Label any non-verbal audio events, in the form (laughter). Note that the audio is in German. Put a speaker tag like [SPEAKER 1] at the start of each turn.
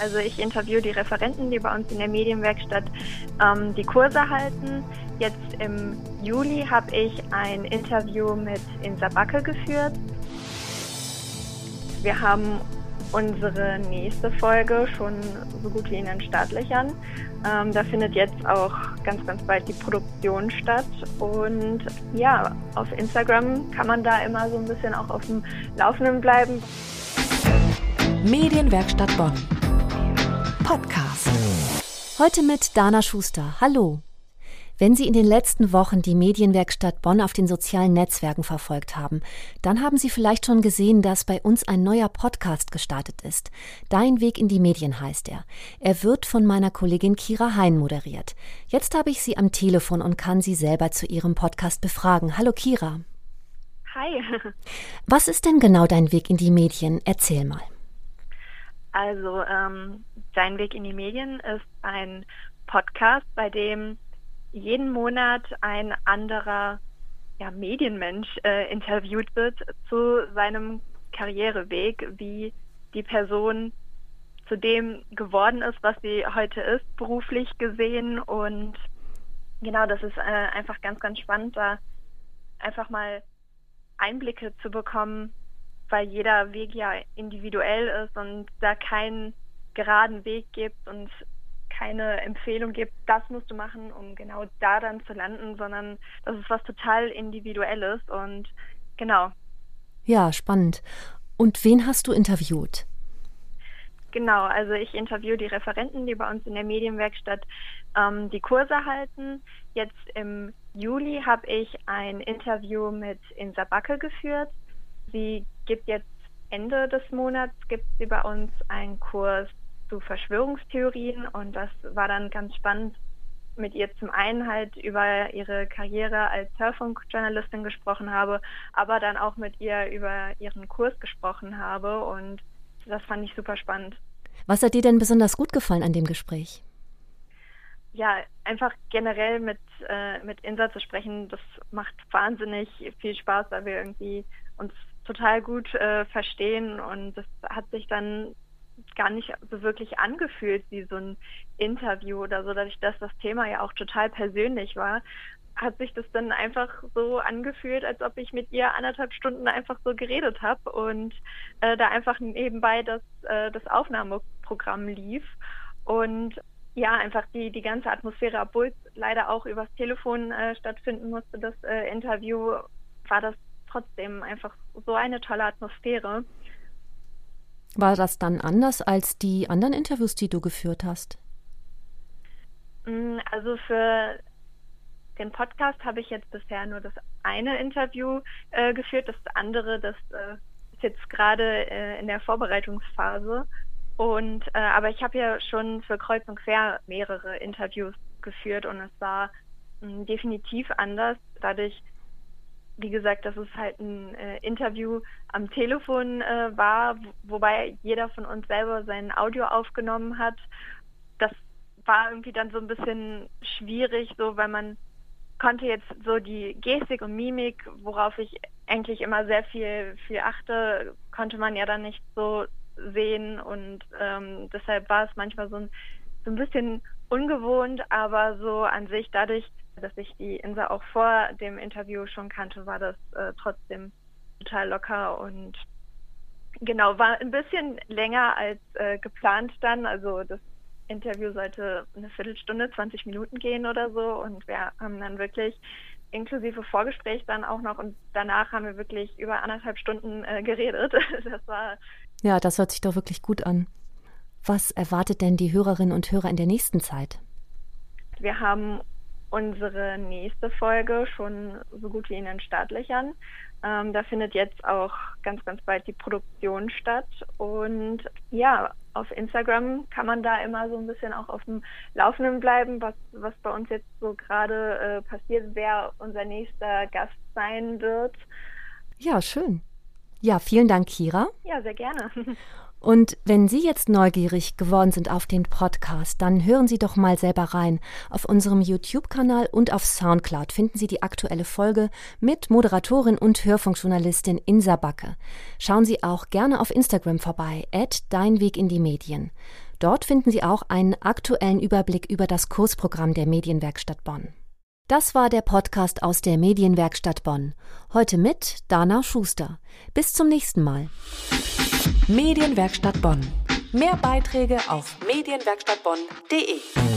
[SPEAKER 1] Also ich interviewe die Referenten, die bei uns in der Medienwerkstatt ähm, die Kurse halten. Jetzt im Juli habe ich ein Interview mit Insa Backe geführt. Wir haben unsere nächste Folge schon so gut wie in den Startlöchern. Ähm, da findet jetzt auch ganz, ganz bald die Produktion statt. Und ja, auf Instagram kann man da immer so ein bisschen auch auf dem Laufenden bleiben.
[SPEAKER 2] Medienwerkstatt Bonn. Podcast. Heute mit Dana Schuster. Hallo. Wenn Sie in den letzten Wochen die Medienwerkstatt Bonn auf den sozialen Netzwerken verfolgt haben, dann haben Sie vielleicht schon gesehen, dass bei uns ein neuer Podcast gestartet ist. Dein Weg in die Medien heißt er. Er wird von meiner Kollegin Kira Hein moderiert. Jetzt habe ich sie am Telefon und kann sie selber zu ihrem Podcast befragen. Hallo Kira.
[SPEAKER 1] Hi. (laughs)
[SPEAKER 2] Was ist denn genau dein Weg in die Medien? Erzähl mal.
[SPEAKER 1] Also, ähm, Dein Weg in die Medien ist ein Podcast, bei dem jeden Monat ein anderer ja, Medienmensch äh, interviewt wird zu seinem Karriereweg, wie die Person zu dem geworden ist, was sie heute ist, beruflich gesehen. Und genau, das ist äh, einfach ganz, ganz spannend, da einfach mal Einblicke zu bekommen, weil jeder Weg ja individuell ist und da kein geraden Weg gibt und keine Empfehlung gibt, das musst du machen, um genau da dann zu landen, sondern das ist was total Individuelles und genau.
[SPEAKER 2] Ja, spannend. Und wen hast du interviewt?
[SPEAKER 1] Genau, also ich interviewe die Referenten, die bei uns in der Medienwerkstatt ähm, die Kurse halten. Jetzt im Juli habe ich ein Interview mit Insa Backe geführt. Sie gibt jetzt Ende des Monats gibt sie bei uns einen Kurs zu Verschwörungstheorien und das war dann ganz spannend, mit ihr zum einen halt über ihre Karriere als Hörfunkjournalistin gesprochen habe, aber dann auch mit ihr über ihren Kurs gesprochen habe und das fand ich super spannend.
[SPEAKER 2] Was hat dir denn besonders gut gefallen an dem Gespräch?
[SPEAKER 1] Ja, einfach generell mit, äh, mit Insa zu sprechen, das macht wahnsinnig viel Spaß, weil wir irgendwie uns total gut äh, verstehen und das hat sich dann gar nicht so wirklich angefühlt wie so ein Interview oder so, dadurch, dass das Thema ja auch total persönlich war, hat sich das dann einfach so angefühlt, als ob ich mit ihr anderthalb Stunden einfach so geredet habe und äh, da einfach nebenbei das, äh, das Aufnahmeprogramm lief und ja, einfach die, die ganze Atmosphäre, obwohl es leider auch übers Telefon äh, stattfinden musste, das äh, Interview, war das trotzdem einfach so eine tolle Atmosphäre.
[SPEAKER 2] War das dann anders als die anderen Interviews, die du geführt hast?
[SPEAKER 1] Mm, also für den Podcast habe ich jetzt bisher nur das eine Interview äh, geführt. Das andere, das äh, ist jetzt gerade äh, in der Vorbereitungsphase. Und äh, aber ich habe ja schon für Kreuz und Quer mehrere Interviews geführt und es war mm, definitiv anders. Dadurch wie gesagt, dass es halt ein äh, Interview am Telefon äh, war, wobei jeder von uns selber sein Audio aufgenommen hat. Das war irgendwie dann so ein bisschen schwierig, so weil man konnte jetzt so die Gestik und Mimik, worauf ich eigentlich immer sehr viel, viel achte, konnte man ja dann nicht so sehen und ähm, deshalb war es manchmal so ein, so ein bisschen ungewohnt, aber so an sich dadurch, dass ich die Insa auch vor dem Interview schon kannte, war das äh, trotzdem total locker und genau, war ein bisschen länger als äh, geplant dann. Also das Interview sollte eine Viertelstunde, 20 Minuten gehen oder so und wir haben dann wirklich inklusive Vorgespräch dann auch noch und danach haben wir wirklich über anderthalb Stunden äh, geredet. (laughs) Das war
[SPEAKER 2] ja, das hört sich doch wirklich gut an. Was erwartet denn die Hörerinnen und Hörer in der nächsten Zeit?
[SPEAKER 1] Wir haben unsere nächste Folge schon so gut wie in den Startlöchern. Ähm, da findet jetzt auch ganz, ganz bald die Produktion statt. Und ja, auf Instagram kann man da immer so ein bisschen auch auf dem Laufenden bleiben, was, was bei uns jetzt so gerade äh, passiert, wer unser nächster Gast sein wird.
[SPEAKER 2] Ja, schön. Ja, vielen Dank, Kira.
[SPEAKER 1] Ja, sehr gerne. (laughs)
[SPEAKER 2] Und wenn Sie jetzt neugierig geworden sind auf den Podcast, dann hören Sie doch mal selber rein. Auf unserem YouTube-Kanal und auf Soundcloud finden Sie die aktuelle Folge mit Moderatorin und Hörfunkjournalistin Insa Backe. Schauen Sie auch gerne auf Instagram vorbei, at Dein Weg in die Medien. Dort finden Sie auch einen aktuellen Überblick über das Kursprogramm der Medienwerkstatt Bonn. Das war der Podcast aus der Medienwerkstatt Bonn. Heute mit Dana Schuster. Bis zum nächsten Mal.
[SPEAKER 3] Medienwerkstatt Bonn. Mehr Beiträge auf medienwerkstattbonn.de.